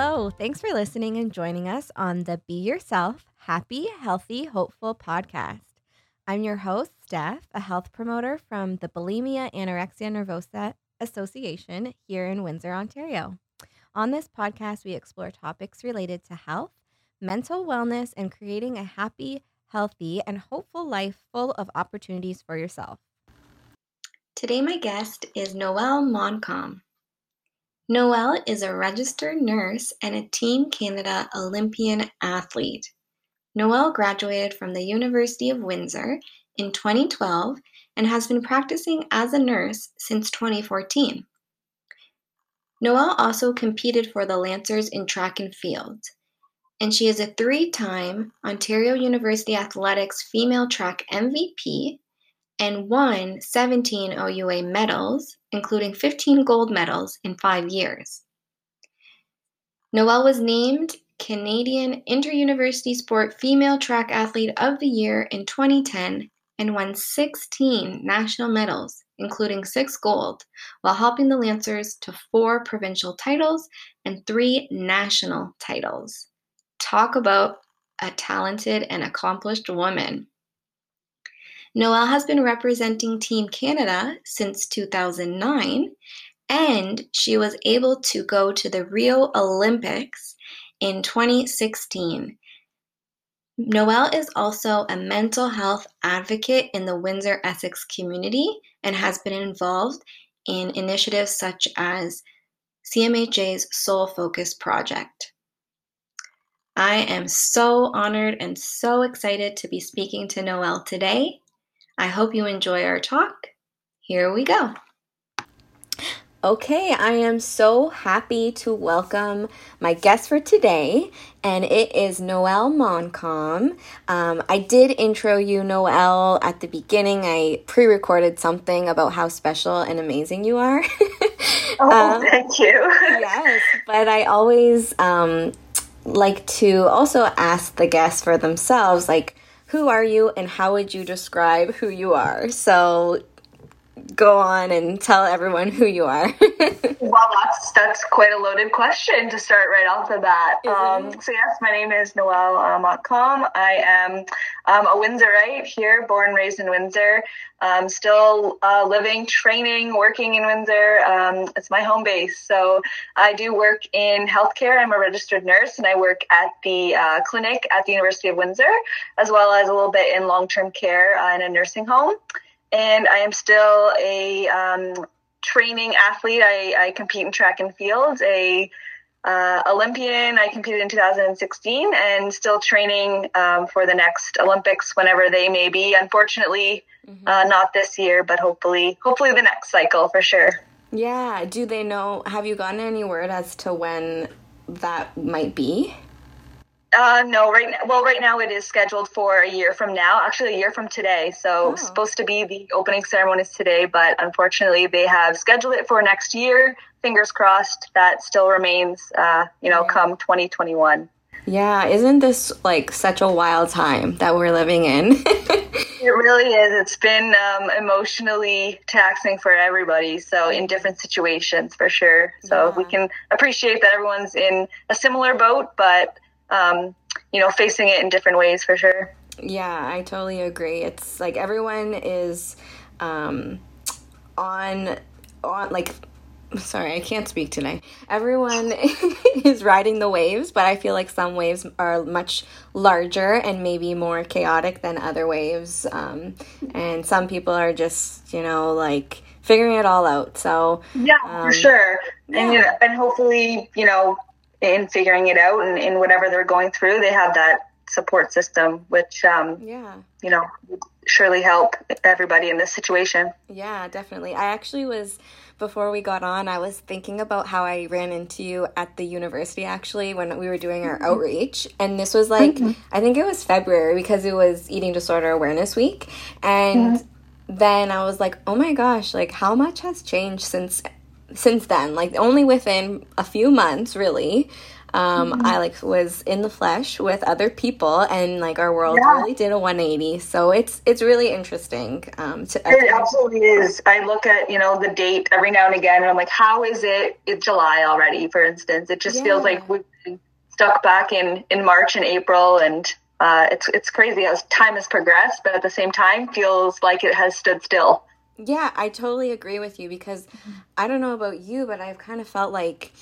Hello. Thanks for listening and joining us on the Be Yourself, Happy, Healthy, Hopeful podcast. I'm your host, Steph, a health promoter from the Bulimia Anorexia Nervosa Association here in Windsor, Ontario. On this podcast, we explore topics related to health, mental wellness, and creating a happy, healthy, and hopeful life full of opportunities for yourself. Today, my guest is Noelle Montcalm. Noelle is a registered nurse and a Team Canada Olympian athlete. Noelle graduated from the University of Windsor in 2012 and has been practicing as a nurse since 2014. Noelle also competed for the Lancers in track and field, and she is a three time Ontario University Athletics female track MVP and won 17 OUA medals, including 15 gold medals in five years. Noelle was named Canadian Inter-University Sport Female Track Athlete of the Year in 2010 and won 16 national medals, including six gold, while helping the Lancers to four provincial titles and three national titles. Talk about a talented and accomplished woman. Noelle has been representing Team Canada since 2009, and she was able to go to the Rio Olympics in 2016. Noelle is also a mental health advocate in the Windsor Essex community and has been involved in initiatives such as CMHA's Soul Focus project. I am so honored and so excited to be speaking to Noelle today. I hope you enjoy our talk. Here we go. Okay, I am so happy to welcome my guest for today, and it is Noelle Montcalm. Um, I did intro you, Noelle, at the beginning. I pre recorded something about how special and amazing you are. oh, um, thank you. yes, but I always um, like to also ask the guests for themselves, like, who are you and how would you describe who you are? So go on and tell everyone who you are. well, that's that's quite a loaded question to start right off the bat. Um, so yes, my name is Noelle uh, Montcalm. I am um, a Windsorite here, born raised in Windsor. Um, still uh, living, training, working in Windsor. Um, it's my home base. So I do work in healthcare. I'm a registered nurse, and I work at the uh, clinic at the University of Windsor, as well as a little bit in long-term care uh, in a nursing home and I am still a um, training athlete. I, I, compete in track and field, a uh, Olympian. I competed in 2016 and still training um, for the next Olympics whenever they may be. Unfortunately, mm-hmm. uh, not this year, but hopefully, hopefully the next cycle for sure. Yeah. Do they know? Have you gotten any word as to when that might be? Uh, no, right now, well, right now it is scheduled for a year from now, actually a year from today. So oh. supposed to be the opening ceremony is today, but unfortunately they have scheduled it for next year. Fingers crossed that still remains, uh, you know, yeah. come 2021. Yeah, isn't this like such a wild time that we're living in? it really is. It's been um, emotionally taxing for everybody. So in different situations, for sure. So yeah. we can appreciate that everyone's in a similar boat, but um, you know, facing it in different ways for sure. Yeah, I totally agree. It's like everyone is um, on on like sorry, I can't speak today. Everyone is riding the waves, but I feel like some waves are much larger and maybe more chaotic than other waves. Um, and some people are just, you know, like figuring it all out. So yeah, um, for sure. Yeah. And you know, and hopefully, you know, in figuring it out and in whatever they're going through, they have that support system, which, um, yeah, you know, surely help everybody in this situation. Yeah, definitely. I actually was before we got on, I was thinking about how I ran into you at the university actually when we were doing our mm-hmm. outreach. And this was like, mm-hmm. I think it was February because it was Eating Disorder Awareness Week. And mm-hmm. then I was like, oh my gosh, like how much has changed since since then, like only within a few months, really. um, mm-hmm. I like was in the flesh with other people, and like our world yeah. really did a 180. So it's it's really interesting. Um, to it absolutely is. I look at you know the date every now and again, and I'm like, how is it? It's July already, for instance. It just yeah. feels like we've been stuck back in in March and April, and uh, it's it's crazy as time has progressed, but at the same time, feels like it has stood still. Yeah, I totally agree with you because I don't know about you, but I've kind of felt like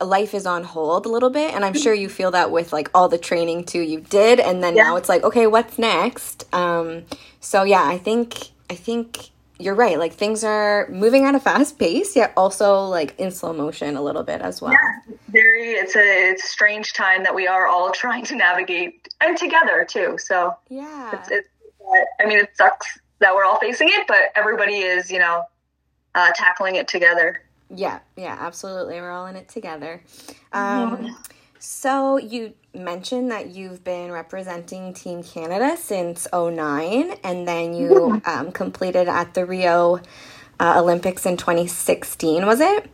life is on hold a little bit and i'm sure you feel that with like all the training too you did and then yeah. now it's like okay what's next? Um so yeah i think i think you're right like things are moving at a fast pace yet also like in slow motion a little bit as well. Yeah very it's a it's a strange time that we are all trying to navigate and together too so yeah. it's, it's i mean it sucks that we're all facing it, but everybody is, you know, uh, tackling it together. Yeah, yeah, absolutely. We're all in it together. Um, mm-hmm. So you mentioned that you've been representing Team Canada since 09, and then you mm-hmm. um, completed at the Rio uh, Olympics in 2016, was it?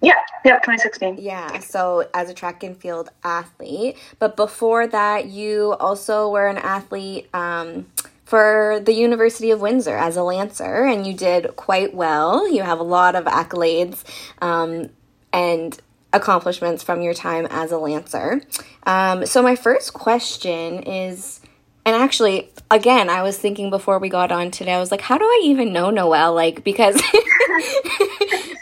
Yeah, yeah, 2016. Yeah, so as a track and field athlete. But before that, you also were an athlete um, for the University of Windsor as a lancer, and you did quite well. You have a lot of accolades um, and accomplishments from your time as a lancer. Um, so, my first question is. And actually, again, I was thinking before we got on today, I was like, how do I even know Noelle? Like, because,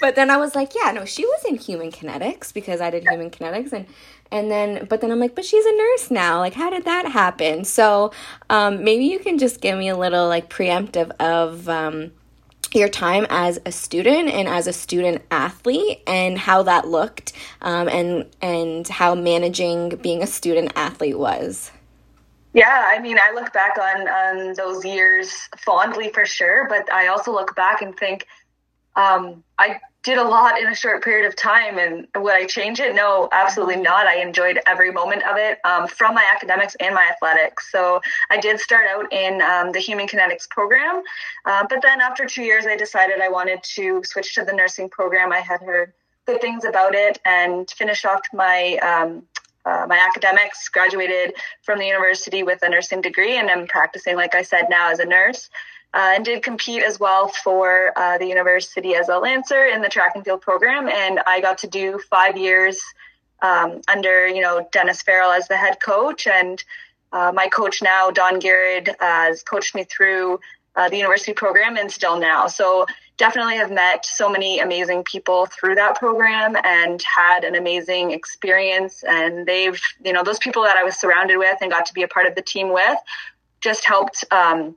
but then I was like, yeah, no, she was in human kinetics because I did human kinetics. And and then but then i'm like but she's a nurse now. Like how did that happen? So um, maybe you can just give me a little like preemptive of um, your time as a student and as a student athlete and how that looked um, and and how managing being a student athlete was. Yeah i mean i look back on on those years fondly for sure but i also look back and think um, i did a lot in a short period of time. And would I change it? No, absolutely not. I enjoyed every moment of it um, from my academics and my athletics. So I did start out in um, the human kinetics program. Uh, but then after two years, I decided I wanted to switch to the nursing program. I had heard good things about it and finished off my. Um, uh, my academics graduated from the university with a nursing degree and i'm practicing like i said now as a nurse uh, and did compete as well for uh, the university as a lancer in the track and field program. And I got to do five years um, under, you know, Dennis Fairall as the head coach. And uh, my coach now, Don Garrett, uh, has coached me through uh, the university program and still now. So definitely have met so many amazing people through that program and had an amazing experience. And they've, you know, those people that I was surrounded with and got to be a part of the team with just helped um,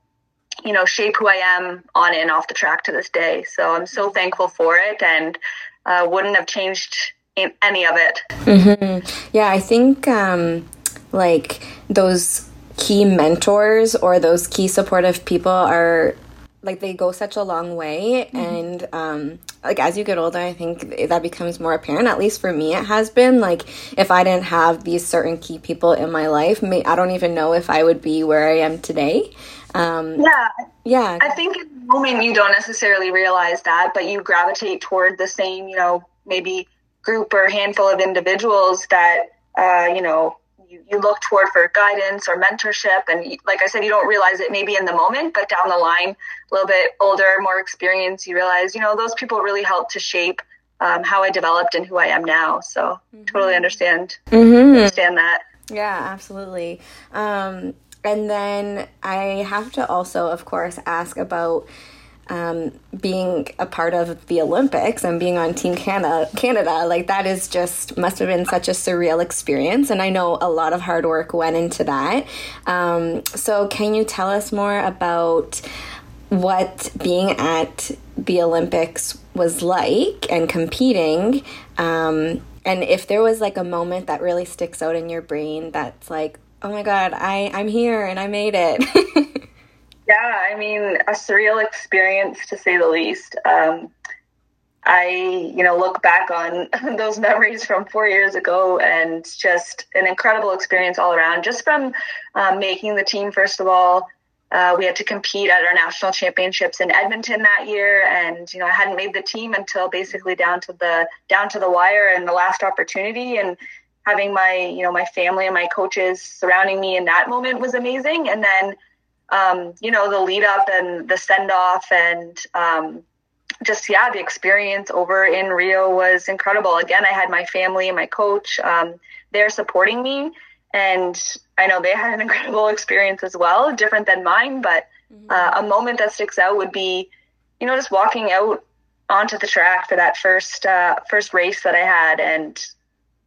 you know, shape who I am on and off the track to this day. So I'm so thankful for it and uh, wouldn't have changed any of it. Mm-hmm. Yeah, I think um, like those key mentors or those key supportive people are like they go such a long way mm-hmm. and um like as you get older i think that becomes more apparent at least for me it has been like if i didn't have these certain key people in my life may, i don't even know if i would be where i am today um, yeah. Yeah. I think in the moment you don't necessarily realize that, but you gravitate toward the same, you know, maybe group or handful of individuals that, uh, you know, you, you look toward for guidance or mentorship. And like I said, you don't realize it maybe in the moment, but down the line, a little bit older, more experienced, you realize, you know, those people really helped to shape um, how I developed and who I am now. So mm-hmm. totally understand, mm-hmm. understand that. Yeah, absolutely. Um, and then I have to also, of course, ask about um, being a part of the Olympics and being on Team Canada. Canada, like that is just must have been such a surreal experience, and I know a lot of hard work went into that. Um, so, can you tell us more about what being at the Olympics was like and competing? Um, and if there was like a moment that really sticks out in your brain that's like, oh my god, I I'm here and I made it. yeah, I mean, a surreal experience to say the least. Um, I, you know, look back on those memories from four years ago and just an incredible experience all around. Just from um, making the team, first of all, uh, we had to compete at our national championships in Edmonton that year, and you know, I hadn't made the team until basically down to the down to the wire and the last opportunity, and having my you know my family and my coaches surrounding me in that moment was amazing. And then um, you know the lead up and the send off and um, just yeah the experience over in rio was incredible. Again i had my family and my coach um, there supporting me. And i know they had an incredible experience as well different than mine but mm-hmm. uh, a moment that sticks out would be you know just walking out onto the track for that first uh, first race that i had. And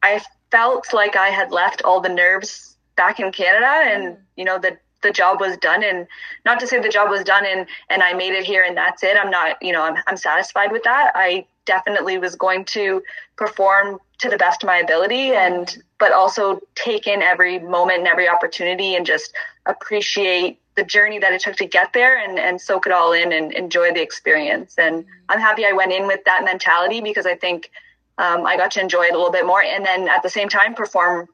i felt like I had left all the nerves back in Canada and, mm. you know, the, the job was done and not to say the job was done and, and I made it here and that's it. I'm not, you know, I'm, I'm satisfied with that. I definitely was going to perform to the best of my ability and, but also take in every moment and every opportunity and just appreciate the journey that it took to get there and, and soak it all in and enjoy the experience. And mm. I'm happy I went in with that mentality because I think um, I got to enjoy it a little bit more and then at the same time perform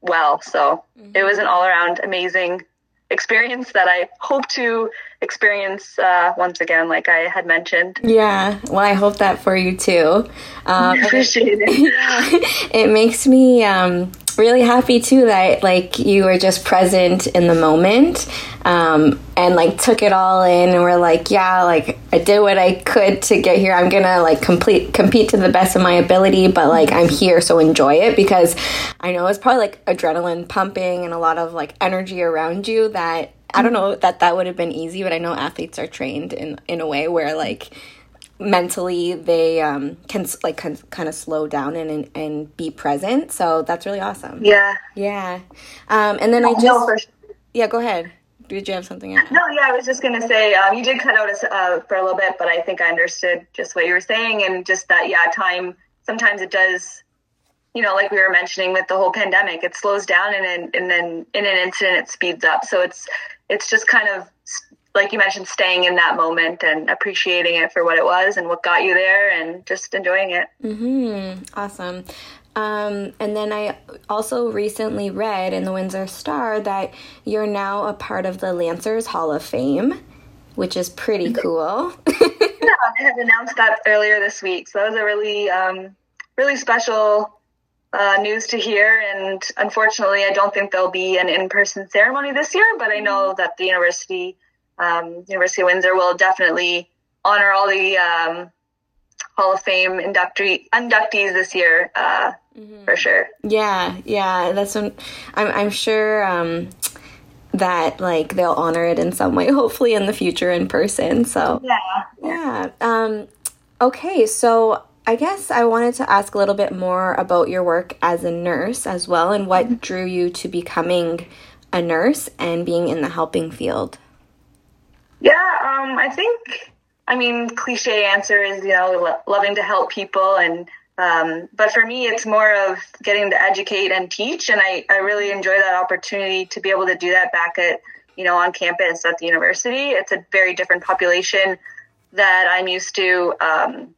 well. So mm-hmm. it was an all around amazing experience that I hope to experience uh, once again, like I had mentioned. Yeah, well, I hope that for you too. Um, appreciate it. Yeah, it makes me um, really happy too that like you were just present in the moment um, and like took it all in and were like yeah like i did what i could to get here. I'm gonna like complete compete to the best of my ability but like i'm here so enjoy it. Because i know it's probably like adrenaline pumping and a lot of like energy around you that i don't know that that would have been easy but i know athletes are trained in in a way where like mentally they um, can like can, kind of slow down and, and, and be present. So that's really awesome. Yeah. Yeah. Um, and then I just no, yeah, go ahead. Did you have something? Else? No, yeah, I was just gonna say um, you did cut out uh, for a little bit, but I think I understood just what you were saying and just that yeah, time sometimes it does. You know, like we were mentioning with the whole pandemic, it slows down and then and then in an instant it speeds up. So it's it's just kind of like you mentioned, staying in that moment and appreciating it for what it was and what got you there and just enjoying it. Mm-hmm. Awesome. Um, and then I also recently read in the Windsor Star that you're now a part of the Lancers Hall of Fame, which is pretty cool. yeah, I had announced that earlier this week. So that was a really, um, really special uh, news to hear. And unfortunately, I don't think there'll be an in person ceremony this year, but I know that the university um, University of Windsor will definitely honor all the um, Hall of Fame inductee, inductees this year uh, mm-hmm. for sure. Yeah, yeah, that's when I'm, I'm sure um, that like they'll honor it in some way, hopefully in the future in person. So yeah, yeah. Um, okay, so I guess I wanted to ask a little bit more about your work as a nurse as well, and what mm-hmm. drew you to becoming a nurse and being in the helping field. Yeah, um, I think, I mean, cliche answer is, you know, lo- loving to help people. And, um, but for me, it's more of getting to educate and teach. And I, I really enjoy that opportunity to be able to do that back at, you know, on campus at the university. It's a very different population that I'm used to, um,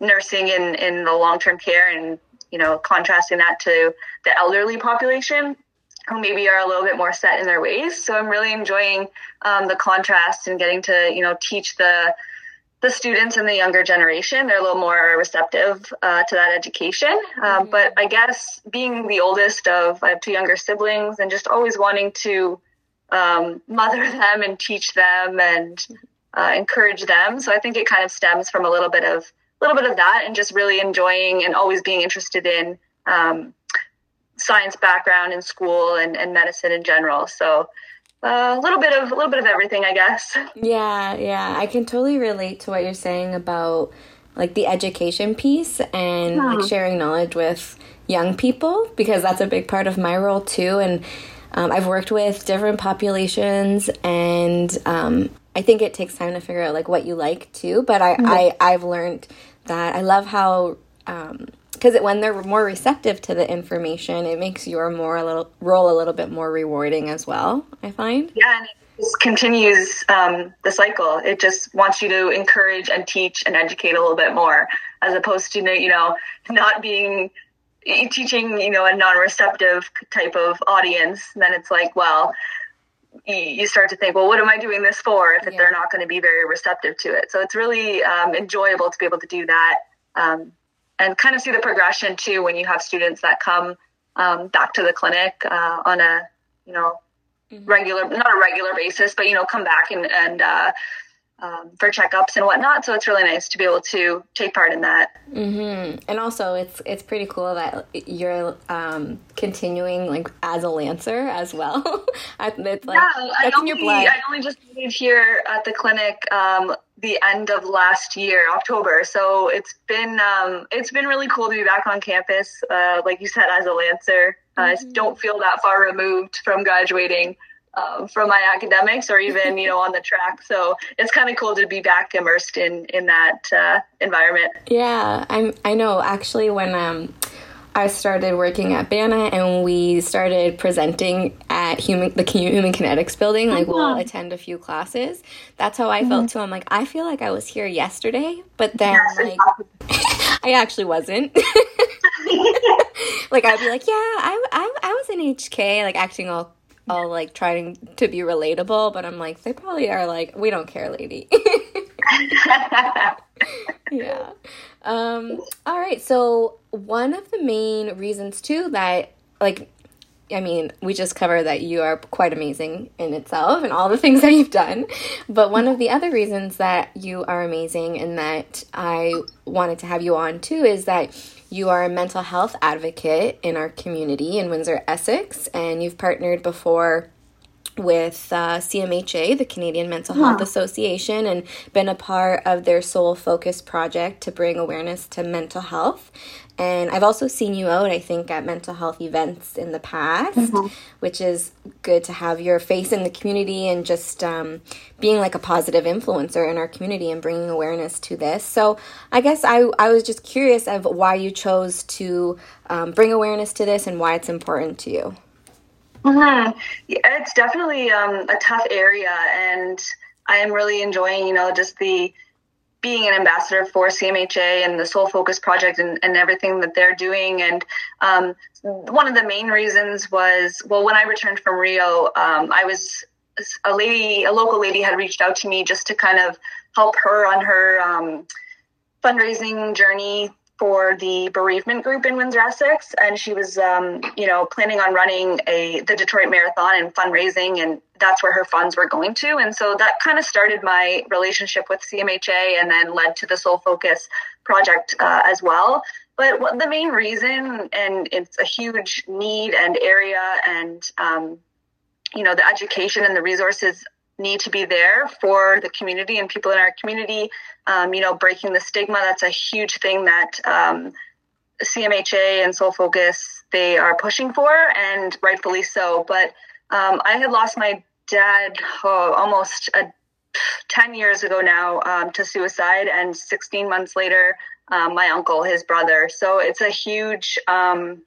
nursing in, in the long-term care and, you know, contrasting that to the elderly population who maybe are a little bit more set in their ways. So I'm really enjoying um, the contrast and getting to you know teach the the students and the younger generation. They're a little more receptive uh, to that education. Um, mm-hmm. But I guess being the oldest of, I have two younger siblings, and just always wanting to um, mother them and teach them and uh, encourage them. So I think it kind of stems from a little bit of a little bit of that, and just really enjoying and always being interested in um, science background in school and, and medicine in general. So uh, a little bit of a little bit of everything, I guess. Yeah, yeah, I can totally relate to what you're saying about like the education piece and hmm. like sharing knowledge with young people because that's a big part of my role too. And um, I've worked with different populations, and um, I think it takes time to figure out like what you like too. But I, mm-hmm. I I've learned that I love how um, because when they're more receptive to the information, it makes your more a little role a little bit more rewarding as well. I find. Yeah, and it just continues um, the cycle. It just wants you to encourage and teach and educate a little bit more, as opposed to you know not being teaching you know a non-receptive type of audience. Then it's like, well, you start to think, well, what am I doing this for if yeah. they're not going to be very receptive to it? So it's really um, enjoyable to be able to do that. Um, and kind of see the progression too when you have students that come um, back to the clinic uh, on a you know mm-hmm. regular, not a regular basis, but you know come back and and uh, um, for checkups and whatnot. So it's really nice to be able to take part in that. Mm-hmm. And also, it's it's pretty cool that you're um, continuing like as a lancer as well. it's like yeah, I only, I only just moved here at the clinic um, the end of last year, October. So it's been um, it's been really cool to be back on campus. Uh, like you said, as a lancer, mm-hmm. I don't feel that far removed from graduating uh, from my academics or even you know on the track so it's kind of cool to be back immersed in in that uh, environment yeah i'm i know actually when um I started working at Bana and we started presenting at human the human kinetics building. Like we'll uh-huh. attend a few classes. That's how I mm-hmm. felt too. I'm like, I feel like I was here yesterday, but then like I actually wasn't. like I'd be like, yeah, I, I, I was in HK, like acting all all like trying to be relatable, but I'm like, they probably are like, we don't care, lady. yeah. Um, all right. So one of the main reasons too that like I mean, we just covered that you are quite amazing in itself and all the things that you've done. But one of the other reasons that you are amazing and that I wanted to have you on too is that you are a mental health advocate in our community in Windsor, Essex, and you've partnered before with uh, CMHA, the Canadian Mental Health Association, and been a part of their Soul Focus project to bring awareness to mental health. And I've also seen you out, I think, at mental health events in the past, mm-hmm. which is good to have your face in the community and just um, being like a positive influencer in our community and bringing awareness to this. So I guess I, I was just curious of why you chose to um, bring awareness to this and why it's important to you. Mm-hmm. Yeah, it's definitely um, a tough area, and I am really enjoying, you know, just the being an ambassador for CMHA and the Soul Focus project and, and everything that they're doing. And um, one of the main reasons was, well, when I returned from Rio, um, I was a lady, a local lady had reached out to me just to kind of help her on her um, fundraising journey for the bereavement group in Windsor Essex, and she was, um, you know, planning on running a the Detroit Marathon and fundraising, and that's where her funds were going to. And so that kind of started my relationship with CMHA, and then led to the Soul Focus project uh, as well. But what, the main reason, and it's a huge need and area, and um, you know, the education and the resources need to be there for the community and people in our community. Um, you know, breaking the stigma, that's a huge thing that um, CMHA and Soul Focus, they are pushing for, and rightfully so. But um, I had lost my dad oh, almost a, 10 years ago now um, to suicide, and 16 months later, um, my uncle, his brother. So it's a huge um,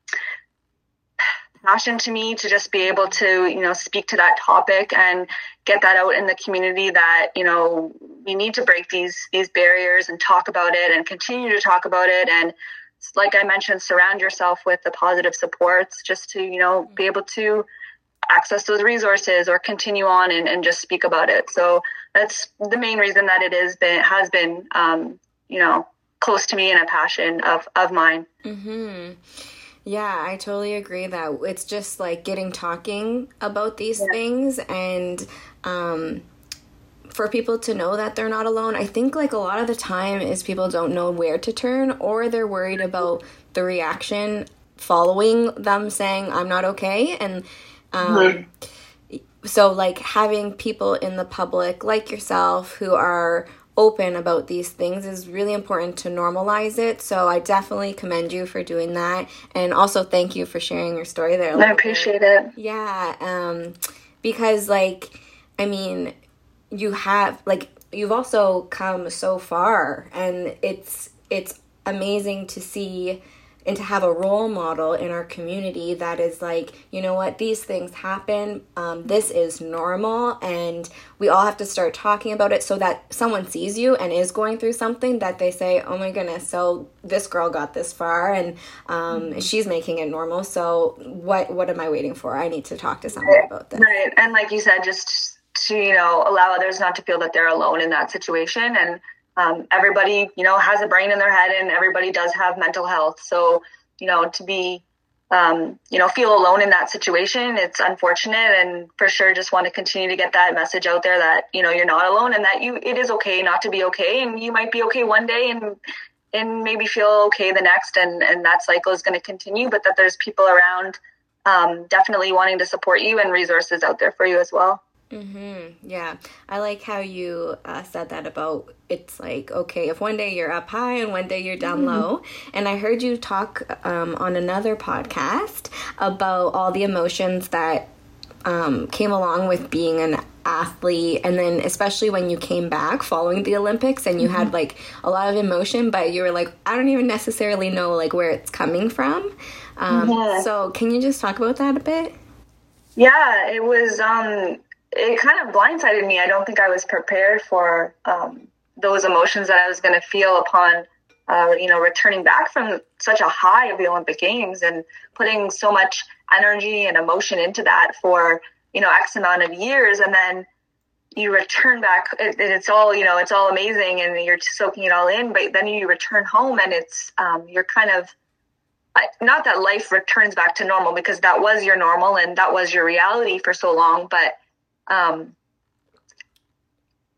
passion to me to just be able to you know speak to that topic and get that out in the community that you know we need to break these these barriers and talk about it and continue to talk about it. And like i mentioned surround yourself with the positive supports just to you know be able to access those resources or continue on and, and just speak about it. So that's the main reason that it is been has been um, you know close to me and a passion of of mine. Mm-hmm. Yeah, I totally agree that it's just like getting talking about these yeah. things and um, for people to know that they're not alone. I think like a lot of the time is people don't know where to turn or they're worried about the reaction following them saying I'm not okay and um, mm-hmm. so like having people in the public like yourself who are open about these things is really important to normalize it. So I definitely commend you for doing that. And also thank you for sharing your story there. I appreciate bit. it. Yeah. Um, because like, I mean, you have like, you've also come so far and it's, it's amazing to see and to have a role model in our community that is like, you know what, these things happen. Um, this is normal, and we all have to start talking about it so that someone sees you and is going through something that they say, oh my goodness, so this girl got this far, and um, mm-hmm. she's making it normal. So what what am I waiting for? I need to talk to someone right. about this. Right, and like you said, just to you know allow others not to feel that they're alone in that situation and um, everybody, you know, has a brain in their head and everybody does have mental health. So, you know, to be um, you know, feel alone in that situation. It's unfortunate and for sure just want to continue to get that message out there that, you know, you're not alone and that you, it is okay not to be okay. And you might be okay one day and, and maybe feel okay the next and, and that cycle is going to continue, but that there's people around, um, definitely wanting to support you and resources out there for you as well. Mm-hmm. Yeah. I like how you uh, said that about it's like, okay, if one day you're up high and one day you're down mm-hmm. low. And I heard you talk um, on another podcast about all the emotions that um, came along with being an athlete and then especially when you came back following the olympics and you mm-hmm. had like a lot of emotion but you were like i don't even necessarily know like where it's coming from um, yeah. so can you just talk about that a bit yeah it was um it kind of blindsided me. I don't think I was prepared for um, those emotions that I was going to feel upon, uh, you know, returning back from such a high of the Olympic Games and putting so much energy and emotion into that for you know X amount of years, and then you return back. It, it's all you know, it's all amazing, and you're soaking it all in. But then you return home, and it's um, you're kind of not that life returns back to normal because that was your normal and that was your reality for so long, but um,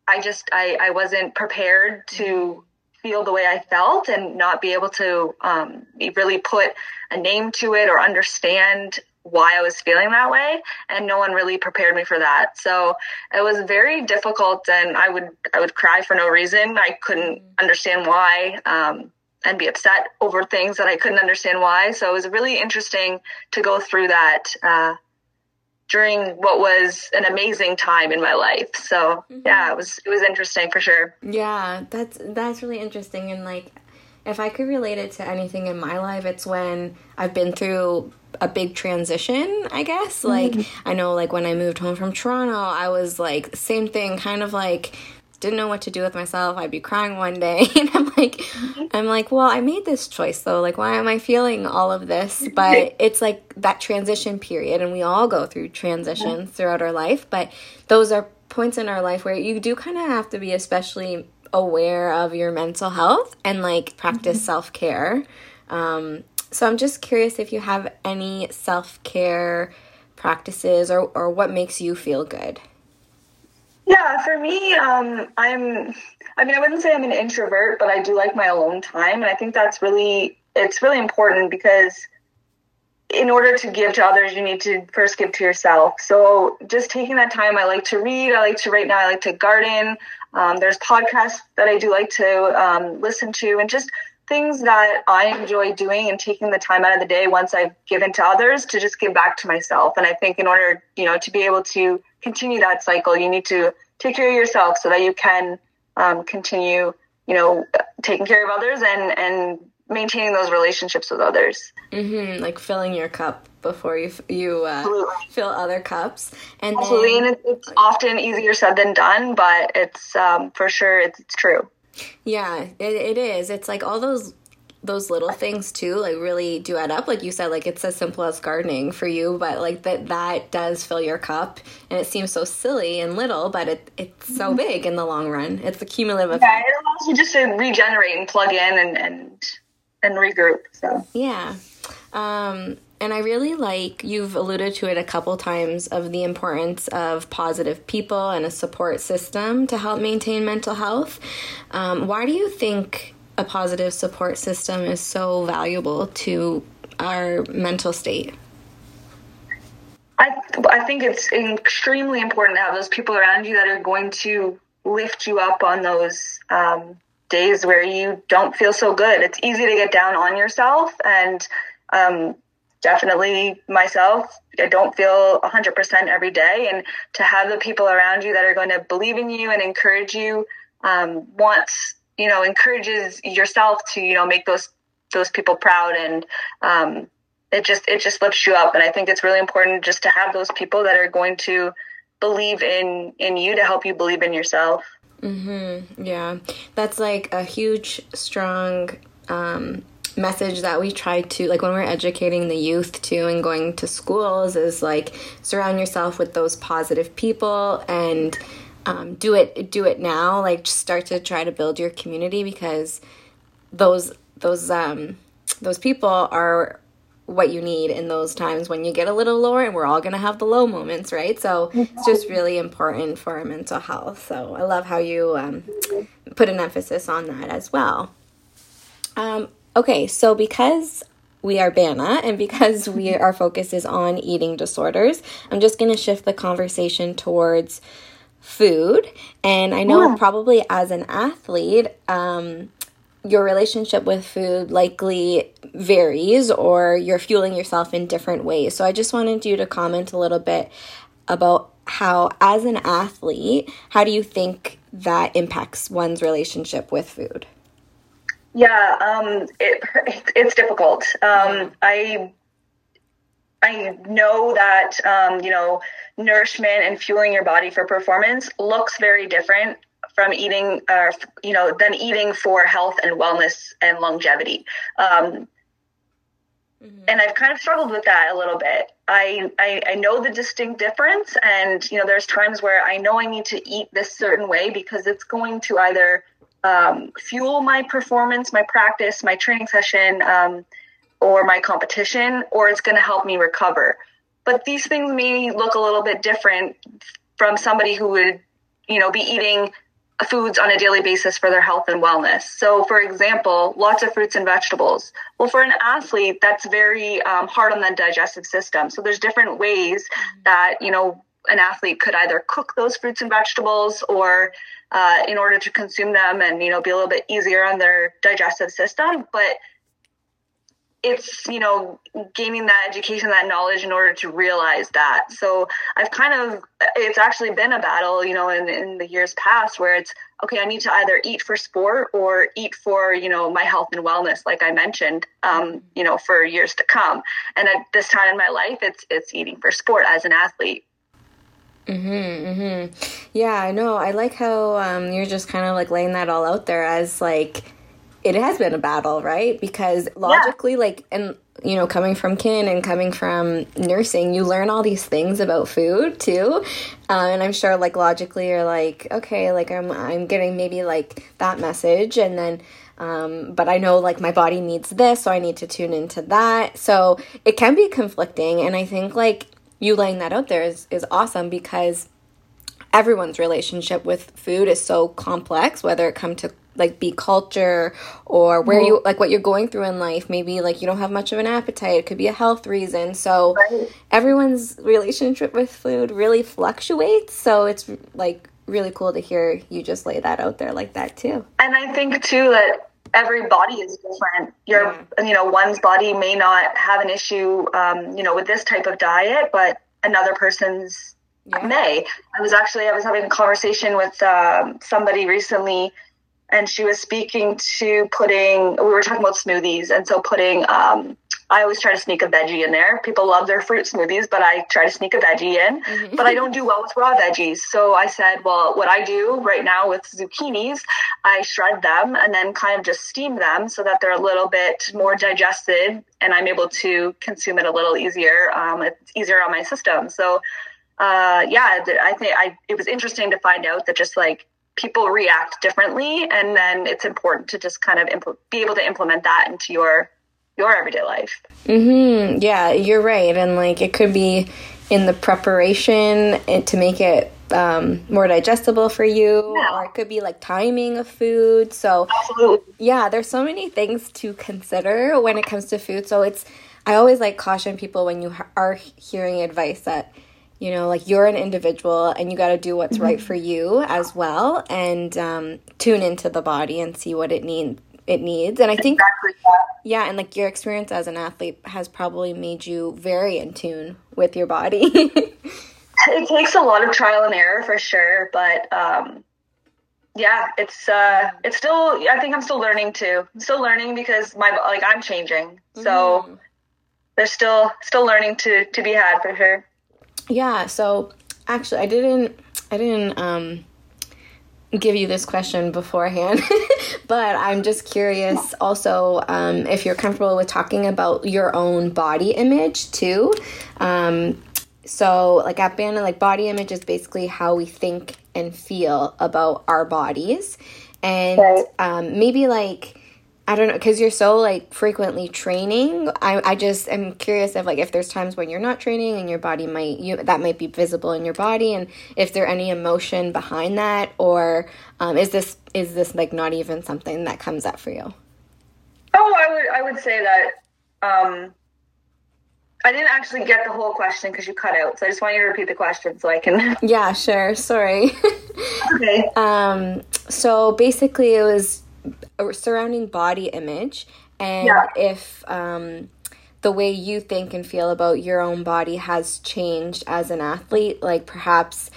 I just I, I wasn't prepared to feel the way I felt and not be able to um, really put a name to it or understand why I was feeling that way and no one really prepared me for that. So it was very difficult and I would I would cry for no reason. I couldn't understand why um, and be upset over things that I couldn't understand why. So it was really interesting to go through that uh, during what was an amazing time in my life. So mm-hmm. yeah, it was it was interesting for sure. Yeah, that's that's really interesting and like if I could relate it to anything in my life, it's when I've been through a big transition, I guess. Like mm-hmm. I know like when I moved home from Toronto, I was like same thing, kind of like didn't know what to do with myself. I'd be crying one day and I'm like mm-hmm. I'm like, well, I made this choice though. Like why am I feeling all of this? But it's like that transition period and we all go through transitions throughout our life, but those are points in our life where you do kind of have to be especially aware of your mental health and like practice mm-hmm. self-care. Um, so I'm just curious if you have any self-care practices or or what makes you feel good. Yeah, for me, um, I'm. I mean, I wouldn't say I'm an introvert, but I do like my alone time, and I think that's really it's really important because in order to give to others, you need to first give to yourself. So just taking that time, I like to read. I like to right now. I like to garden. Um, there's podcasts that I do like to um, listen to, and just things that I enjoy doing and taking the time out of the day once I've given to others to just give back to myself. And I think in order, you know, to be able to continue that cycle, you need to take care of yourself so that you can um, continue, you know, taking care of others and and maintaining those relationships with others. Mm-hmm, like filling your cup before you you uh, fill other cups. And Absolutely, then, and it's often easier said than done, but it's um, for sure it's, it's true. Yeah, it, it is. It's like all those those little things too like really do add up like you said like it's as simple as gardening for you but like that that does fill your cup and it seems so silly and little but it it's so mm-hmm. big in the long run it's a cumulative effect. yeah it allows you just to regenerate and plug in and and and regroup so yeah um and I really like, you've alluded to it a couple times, of the importance of positive people and a support system to help maintain mental health. Um, why do you think a positive support system is so valuable to our mental state? I, I think it's extremely important to have those people around you that are going to lift you up on those um, days where you don't feel so good. It's easy to get down on yourself, and um, definitely myself, I don't feel 100% every day. And to have the people around you that are going to believe in you and encourage you um, wants you know encourages yourself to you know make those those people proud and um, it just it just lifts you up. And i think it's really important just to have those people that are going to believe in in you to help you believe in yourself. Mm-hmm. Yeah. That's like a huge strong um message that we try to like when we're educating the youth too and going to schools is like surround yourself with those positive people and um, do it do it now. Like start to try to build your community because those those um those people are what you need in those times when you get a little lower and we're all going to have the low moments right? So it's just really important for our mental health. So i love how you um, put an emphasis on that as well. Um, okay so because we are Bana and because we our focus is on eating disorders, I'm just going to shift the conversation towards food. And I know yeah. probably as an athlete, um, your relationship with food likely varies or you're fueling yourself in different ways. So I just wanted you to comment a little bit about how, as an athlete, how do you think that impacts one's relationship with food? Yeah, um, it, it's difficult. Um, I I know that um, you know nourishment and fueling your body for performance looks very different from eating, uh, you know, than eating for health and wellness and longevity. Um, mm-hmm. And I've kind of struggled with that a little bit. I, I, I know the distinct difference, and you know, there's times where I know I need to eat this certain way because it's going to either um, fuel my performance, my practice, my training session, um, or my competition, or it's going to help me recover. But these things may look a little bit different from somebody who would, you know, be eating foods on a daily basis for their health and wellness. So, for example, lots of fruits and vegetables. Well, for an athlete, that's very um, hard on the digestive system. So, there's different ways that, you know, an athlete could either cook those fruits and vegetables or uh, in order to consume them and you know be a little bit easier on their digestive system. But it's you know gaining that education that knowledge in order to realize that. So i've kind of it's actually been a battle you know in, in the years past where it's okay i need to either eat for sport or eat for you know my health and wellness like i mentioned um, you know for years to come. And at this time in my life it's it's eating for sport as an athlete Mhm, mhm. Yeah, I know. I like how um, you're just kind of like laying that all out there as like it has been a battle, right? Because logically, yeah. like, and you know, coming from kin and coming from nursing, you learn all these things about food too. Uh, and I'm sure, like, logically, you're like, okay, like, I'm, I'm getting maybe like that message. And then, um, but I know like my body needs this, so I need to tune into that. So it can be conflicting. And I think like you laying that out there is, is awesome because everyone's relationship with food is so complex, whether it come to like be culture or where you like what you're going through in life. Maybe like you don't have much of an appetite. It could be a health reason. So right. everyone's relationship with food really fluctuates. So it's like really cool to hear you just lay that out there like that too. And i think too that every body is different. Your, yeah. you know, one's body may not have an issue, um, you know, with this type of diet, but another person's yeah. may. I was actually, I was having a conversation with um, somebody recently and she was speaking to putting, we were talking about smoothies. And so putting, um, I always try to sneak a veggie in there. People love their fruit smoothies, but I try to sneak a veggie in. Mm-hmm. But I don't do well with raw veggies. So I said, well, what I do right now with zucchinis, I shred them and then kind of just steam them so that they're a little bit more digested and I'm able to consume it a little easier. Um, it's easier on my system. So, uh, yeah, I think I, it was interesting to find out that just like people react differently and then it's important to just kind of impl- be able to implement that into your your everyday life. Mm-hmm. Yeah, you're right. And like it could be in the preparation to make it um, more digestible for you, yeah. or it could be like timing of food. So, Absolutely. yeah, there's so many things to consider when it comes to food. So, it's I always like caution people when you are hearing advice that you know like you're an individual and you got to do what's mm-hmm. right for you as well and um, tune into the body and see what it needs it needs. And I think, exactly yeah, and like your experience as an athlete has probably made you very in tune with your body. it takes a lot of trial and error for sure, but um, yeah, it's uh, it's still. I think I'm still learning too. I'm still learning because my like I'm changing, so mm. there's still still learning to to be had for sure. Yeah. So actually, I didn't. I didn't. um give you this question beforehand, but I'm just curious also um, if you're comfortable with talking about your own body image too. Um, so, like at Bana, like body image is basically how we think and feel about our bodies, and um, maybe like I don't know because you're so like frequently training. I I just am curious if like if there's times when you're not training and your body might you that might be visible in your body and if there any emotion behind that or um, is this is this like not even something that comes up for you? Oh, I would I would say that um, I didn't actually get the whole question because you cut out. So I just want you to repeat the question so I can. Yeah, sure. Sorry. okay. Um. So basically, it was surrounding body image and yeah. if um, the way you think and feel about your own body has changed as an athlete like perhaps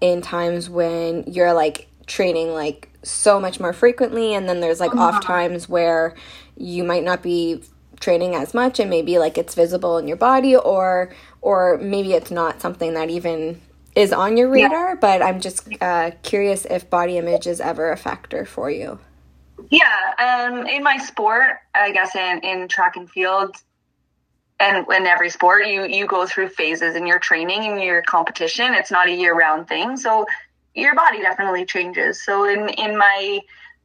in times when you're like training like so much more frequently and then there's like uh-huh. off times where you might not be training as much and maybe like it's visible in your body or or maybe it's not something that even is on your radar yeah. but i'm just uh, curious if body image is ever a factor for you yeah, um, in my sport, I guess in, in track and field, and in every sport, you you go through phases in your training and your competition. It's not a year round thing, so your body definitely changes. So in in my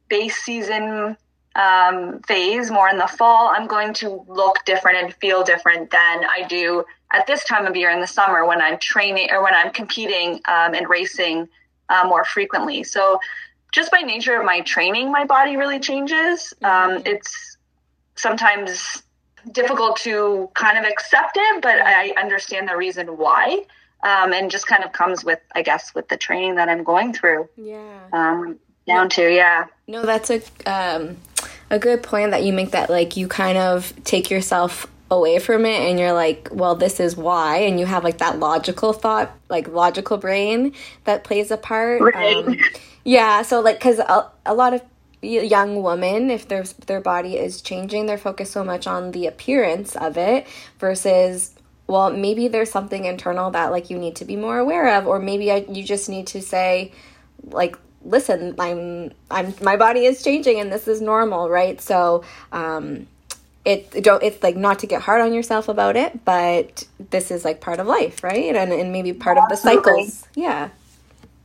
base season um, phase, more in the fall, I'm going to look different and feel different than I do at this time of year in the summer when I'm training or when I'm competing um, and racing uh, more frequently. So just by nature of my training, my body really changes. Um, mm-hmm. It's sometimes difficult to kind of accept it, but I understand the reason why. Um, and just kind of comes with, I guess, with the training that I'm going through. Yeah. Um, down to, yeah. No, that's a, um, a good point that you make that, like, you kind of take yourself away from it and you're like, well, this is why. And you have like that logical thought, like logical brain that plays a part. Right. Um, yeah, so like cuz a, a lot of young women if their their body is changing, they're focused so much on the appearance of it versus well, maybe there's something internal that like you need to be more aware of or maybe I, you just need to say like listen, I'm I'm my body is changing and this is normal, right? So, um it don't it's like not to get hard on yourself about it but this is like part of life right? And and maybe part of the cycles. Yeah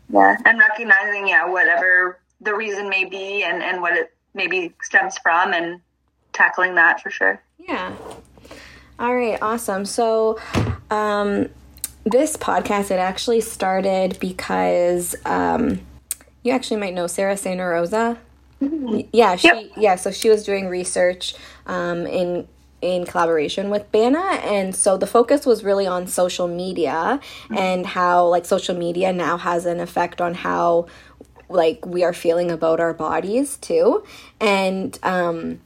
yeah and recognizing yeah whatever the reason may be and and what it maybe stems from and tackling that for sure yeah all right awesome so um this podcast it actually started because um you actually might know sarah Santarossa mm-hmm. yeah she yep. yeah so she was doing research um in in collaboration with Bana. And so the focus was really on social media mm-hmm. and how like social media now has an effect on how like we are feeling about our bodies too. And um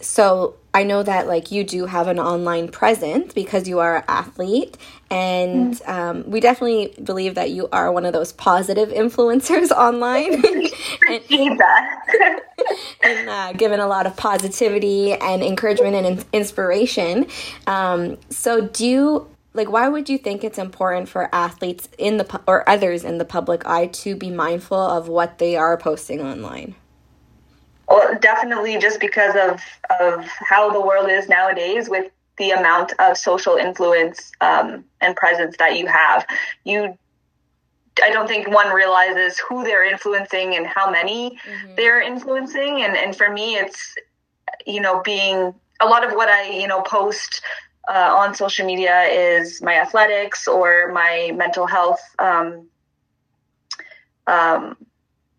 so I know that like you do have an online presence because you are an athlete, and mm. um, we definitely believe that you are one of those positive influencers online. and, and uh, given a lot of positivity and encouragement and in- inspiration. Um, so, do you like why would you think it's important for athletes in the pu- or others in the public eye to be mindful of what they are posting online? Well, definitely just because of of how the world is nowadays with the amount of social influence um, and presence that you have. You I don't think one realizes who they're influencing and how many mm-hmm. they're influencing. And, and for me, it's, you know, being a lot of what I, you know, post uh, on social media is my athletics or my mental health um, um,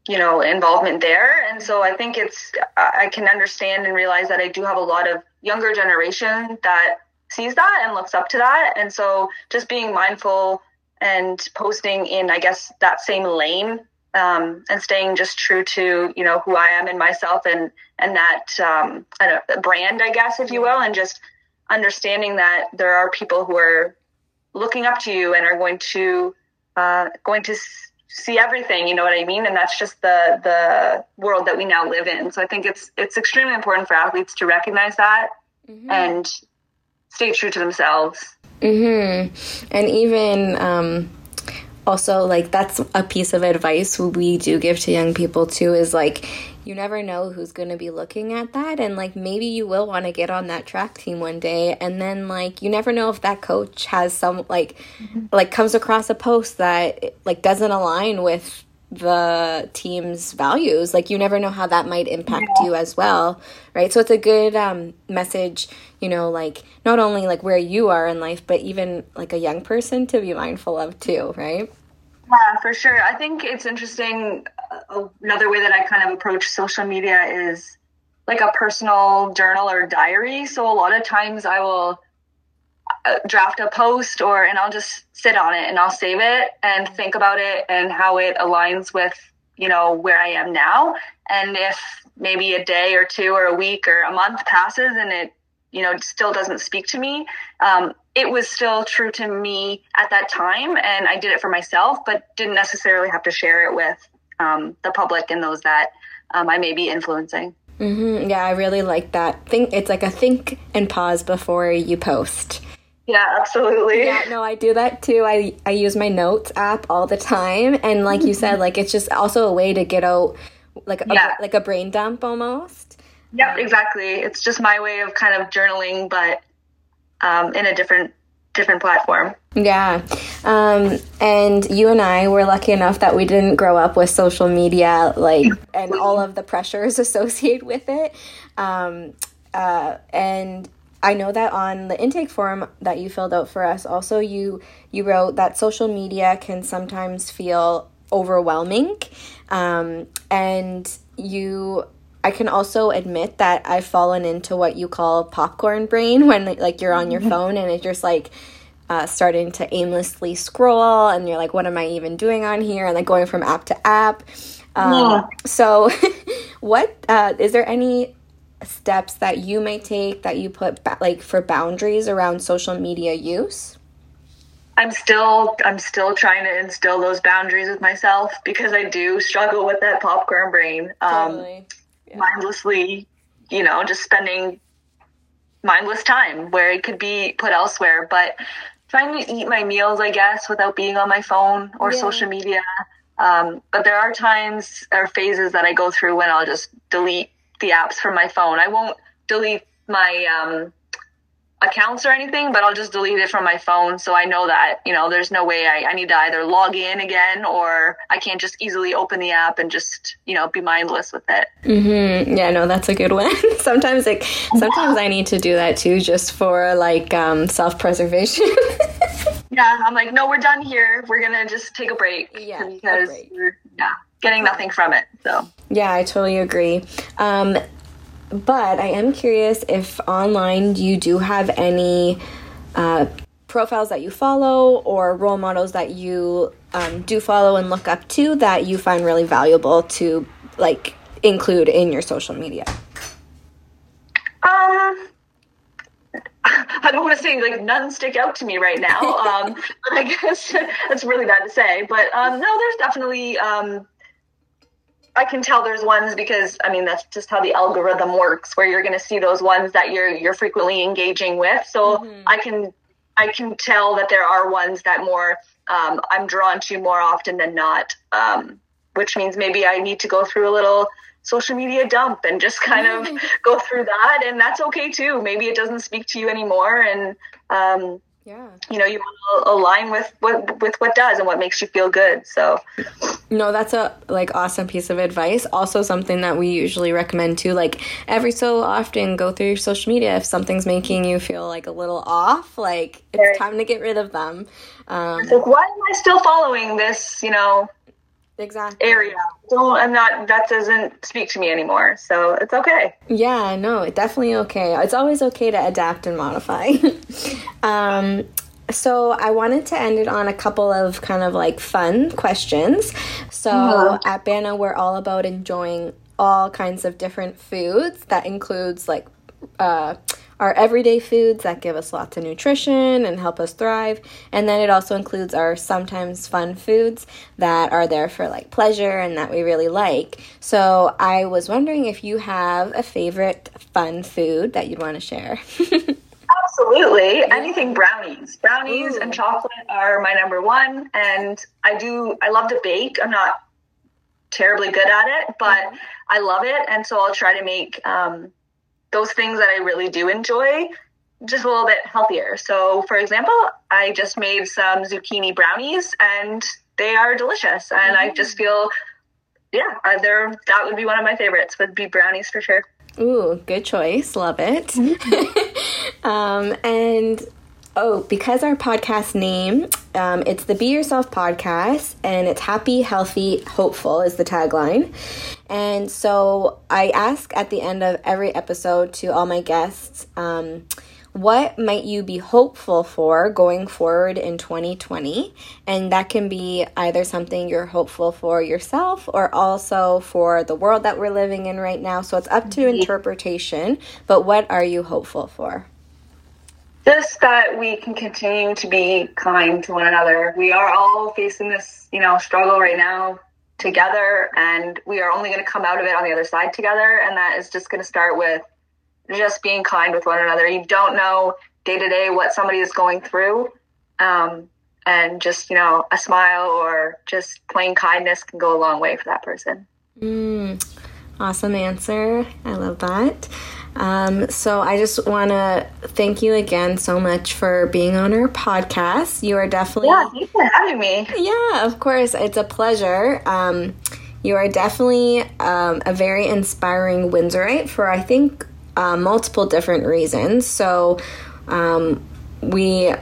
you know involvement there. And so i think it's i can understand and realize that i do have a lot of younger generation that sees that and looks up to that. And so just being mindful and posting in i guess that same lane um, and staying just true to you know who i am and myself and and that um, brand i guess if you will and just understanding that there are people who are looking up to you and are going to uh, going to see everything you know what i mean and that's just the the world that we now live in so i think it's it's extremely important for athletes to recognize that mm-hmm. and stay true to themselves mm-hmm. and even um also like that's a piece of advice we do give to young people too is like you never know who's going to be looking at that and like maybe you will want to get on that track team one day and then like you never know if that coach has some like mm-hmm. like comes across a post that like doesn't align with the team's values like you never know how that might impact you as well right? So it's a good um, message you know like not only like where you are in life but even like a young person to be mindful of too right? Yeah for sure. I think it's interesting another way that i kind of approach social media is like a personal journal or diary. So a lot of times i will uh, draft a post or and I'll just sit on it and I'll save it and think about it and how it aligns with you know where I am now. And if maybe a day or two or a week or a month passes and it you know still doesn't speak to me um, it was still true to me at that time and I did it for myself but didn't necessarily have to share it with um, the public and those that um, I may be influencing. Mm-hmm. Yeah, I really like that. Think it's like a think and pause before you post. Yeah, absolutely. Yeah, no, I do that too. I I use my notes app all the time, and like you said, like it's just also a way to get out, like a, yeah. like a brain dump almost. Yep, exactly. It's just my way of kind of journaling, but um, in a different different platform. Yeah. Um, and you and I were lucky enough that we didn't grow up with social media, like, and all of the pressures associated with it. Um, uh, and I know that on the intake form that you filled out for us, also you you wrote that social media can sometimes feel overwhelming, um, and you. I can also admit that I've fallen into what you call popcorn brain when like you're on your mm-hmm. phone and it's just like uh, starting to aimlessly scroll and you're like, what am I even doing on here? And like going from app to app. Um, yeah. So, what uh, is there any steps that you may take that you put ba- like for boundaries around social media use? I'm still I'm still trying to instill those boundaries with myself because I do struggle with that popcorn brain. Um, totally. Yeah. Mindlessly, you know, just spending mindless time where it could be put elsewhere. But trying to eat my meals, I guess, without being on my phone or yeah. social media. Um, but there are times or phases that I go through when I'll just delete the apps from my phone. I won't delete my um, accounts or anything, but I'll just delete it from my phone. So I know that, you know, there's no way I, I need to either log in again or I can't just easily open the app and just, you know, be mindless with it. Mm-hmm. Yeah, no, that's a good one. sometimes like, sometimes I need to do that too, just for like um, self-preservation. yeah. I'm like, no, we're done here. We're going to just take a break. Yeah. Because break. yeah getting nothing from it. So yeah, I totally agree. Um, but I am curious if online you do have any uh, profiles that you follow or role models that you um, do follow and look up to that you find really valuable to like include in your social media. Um, I don't want to say like none stick out to me right now, um, but I guess that's really bad to say. But um, no, there's definitely um, I can tell there's ones because I mean that's just how the algorithm works, where you're going to see those ones that you're you're frequently engaging with. So mm-hmm. I can I can tell that there are ones that more um, I'm drawn to more often than not, um, which means maybe I need to go through a little social media dump and just kind of go through that, and that's okay too. Maybe it doesn't speak to you anymore, and um, yeah. You know you want to align with what with what does and what makes you feel good so. No that's a like awesome piece of advice. Also something that we usually recommend too like every so often go through your social media if something's making you feel like a little off like it's time to get rid of them. Um, like why am i still following this you know exactly. area so i'm not that doesn't speak to me anymore so it's okay yeah no it's definitely okay it's always okay to adapt and modify um so I wanted to end it on a couple of kind of like fun questions. So mm-hmm. at Bana, we're all about enjoying all kinds of different foods. That includes like uh, our everyday foods that give us lots of nutrition and help us thrive. And then it also includes our sometimes fun foods that are there for like pleasure and that we really like. So I was wondering if you have a favorite fun food that you'd want to share. Absolutely. Anything brownies. Brownies Ooh. and chocolate are my number one. And I do, I love to bake. I'm not terribly good at it, but mm-hmm. I love it. And so I'll try to make um, those things that I really do enjoy just a little bit healthier. So, for example, I just made some zucchini brownies and they are delicious. And mm-hmm. I just mm. feel, yeah, uh, they're, that would be one of my favorites, would be brownies for sure. Ooh, good choice. Love it. Mm-hmm. um, and oh, because our podcast name, um, it's the Be Yourself podcast, and it's happy, healthy, hopeful is the tagline. And so I ask at the end of every episode to all my guests, um, what might you be hopeful for going forward in 2020? And that can be either something you're hopeful for yourself or also for the world that we're living in right now. So it's up to mm-hmm. interpretation, but what are you hopeful for? Just that we can continue to be kind to one another. We are all facing this, you know, struggle right now together and we are only going to come out of it on the other side together and that is just going to start with just being kind with one another. You don't know day to day what somebody is going through. Um, and just, you know, a smile or just plain kindness can go a long way for that person. Mm, awesome answer. I love that. Um, so I just want to thank you again so much for being on our podcast. You are definitely yeah, thanks for having me. Yeah, of course, it's a pleasure. Um, you are definitely um, a very inspiring Windsorite for I think uh, multiple different reasons. So um, we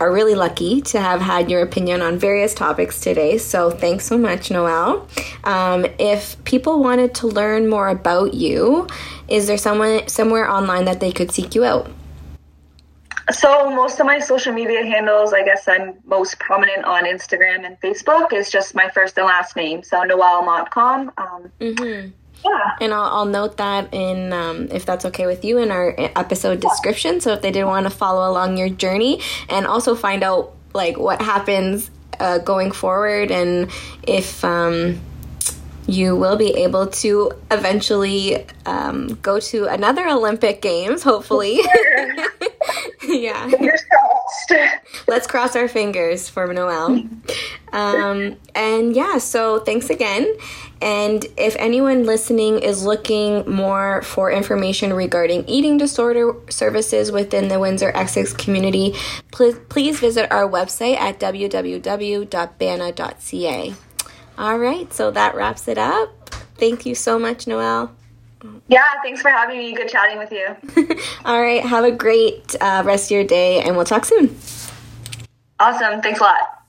are really lucky to have had your opinion on various topics today. So thanks so much, Noelle. Um, if people wanted to learn more about you, is there someone somewhere online that they could seek you out? So most of my social media handles, I guess I'm most prominent on Instagram and Facebook, is just my first and last name. So Noelle Montcalm. Um, mm-hmm. Yeah. And I'll, I'll note that in, um, if that's okay with you, in our episode description. So if they did want to follow along your journey and also find out like what happens uh, going forward and if um, you will be able to eventually um, go to another Olympic Games, hopefully. yeah. Let's cross our fingers for Noelle. Um, and yeah, so thanks again. And if anyone listening is looking more for information regarding eating disorder services within the Windsor Essex community, please, please visit our website at www.bana.ca. All right, so that wraps it up. Thank you so much, Noelle. Yeah, thanks for having me. Good chatting with you. All right, have a great uh, rest of your day, and we'll talk soon. Awesome. Thanks a lot.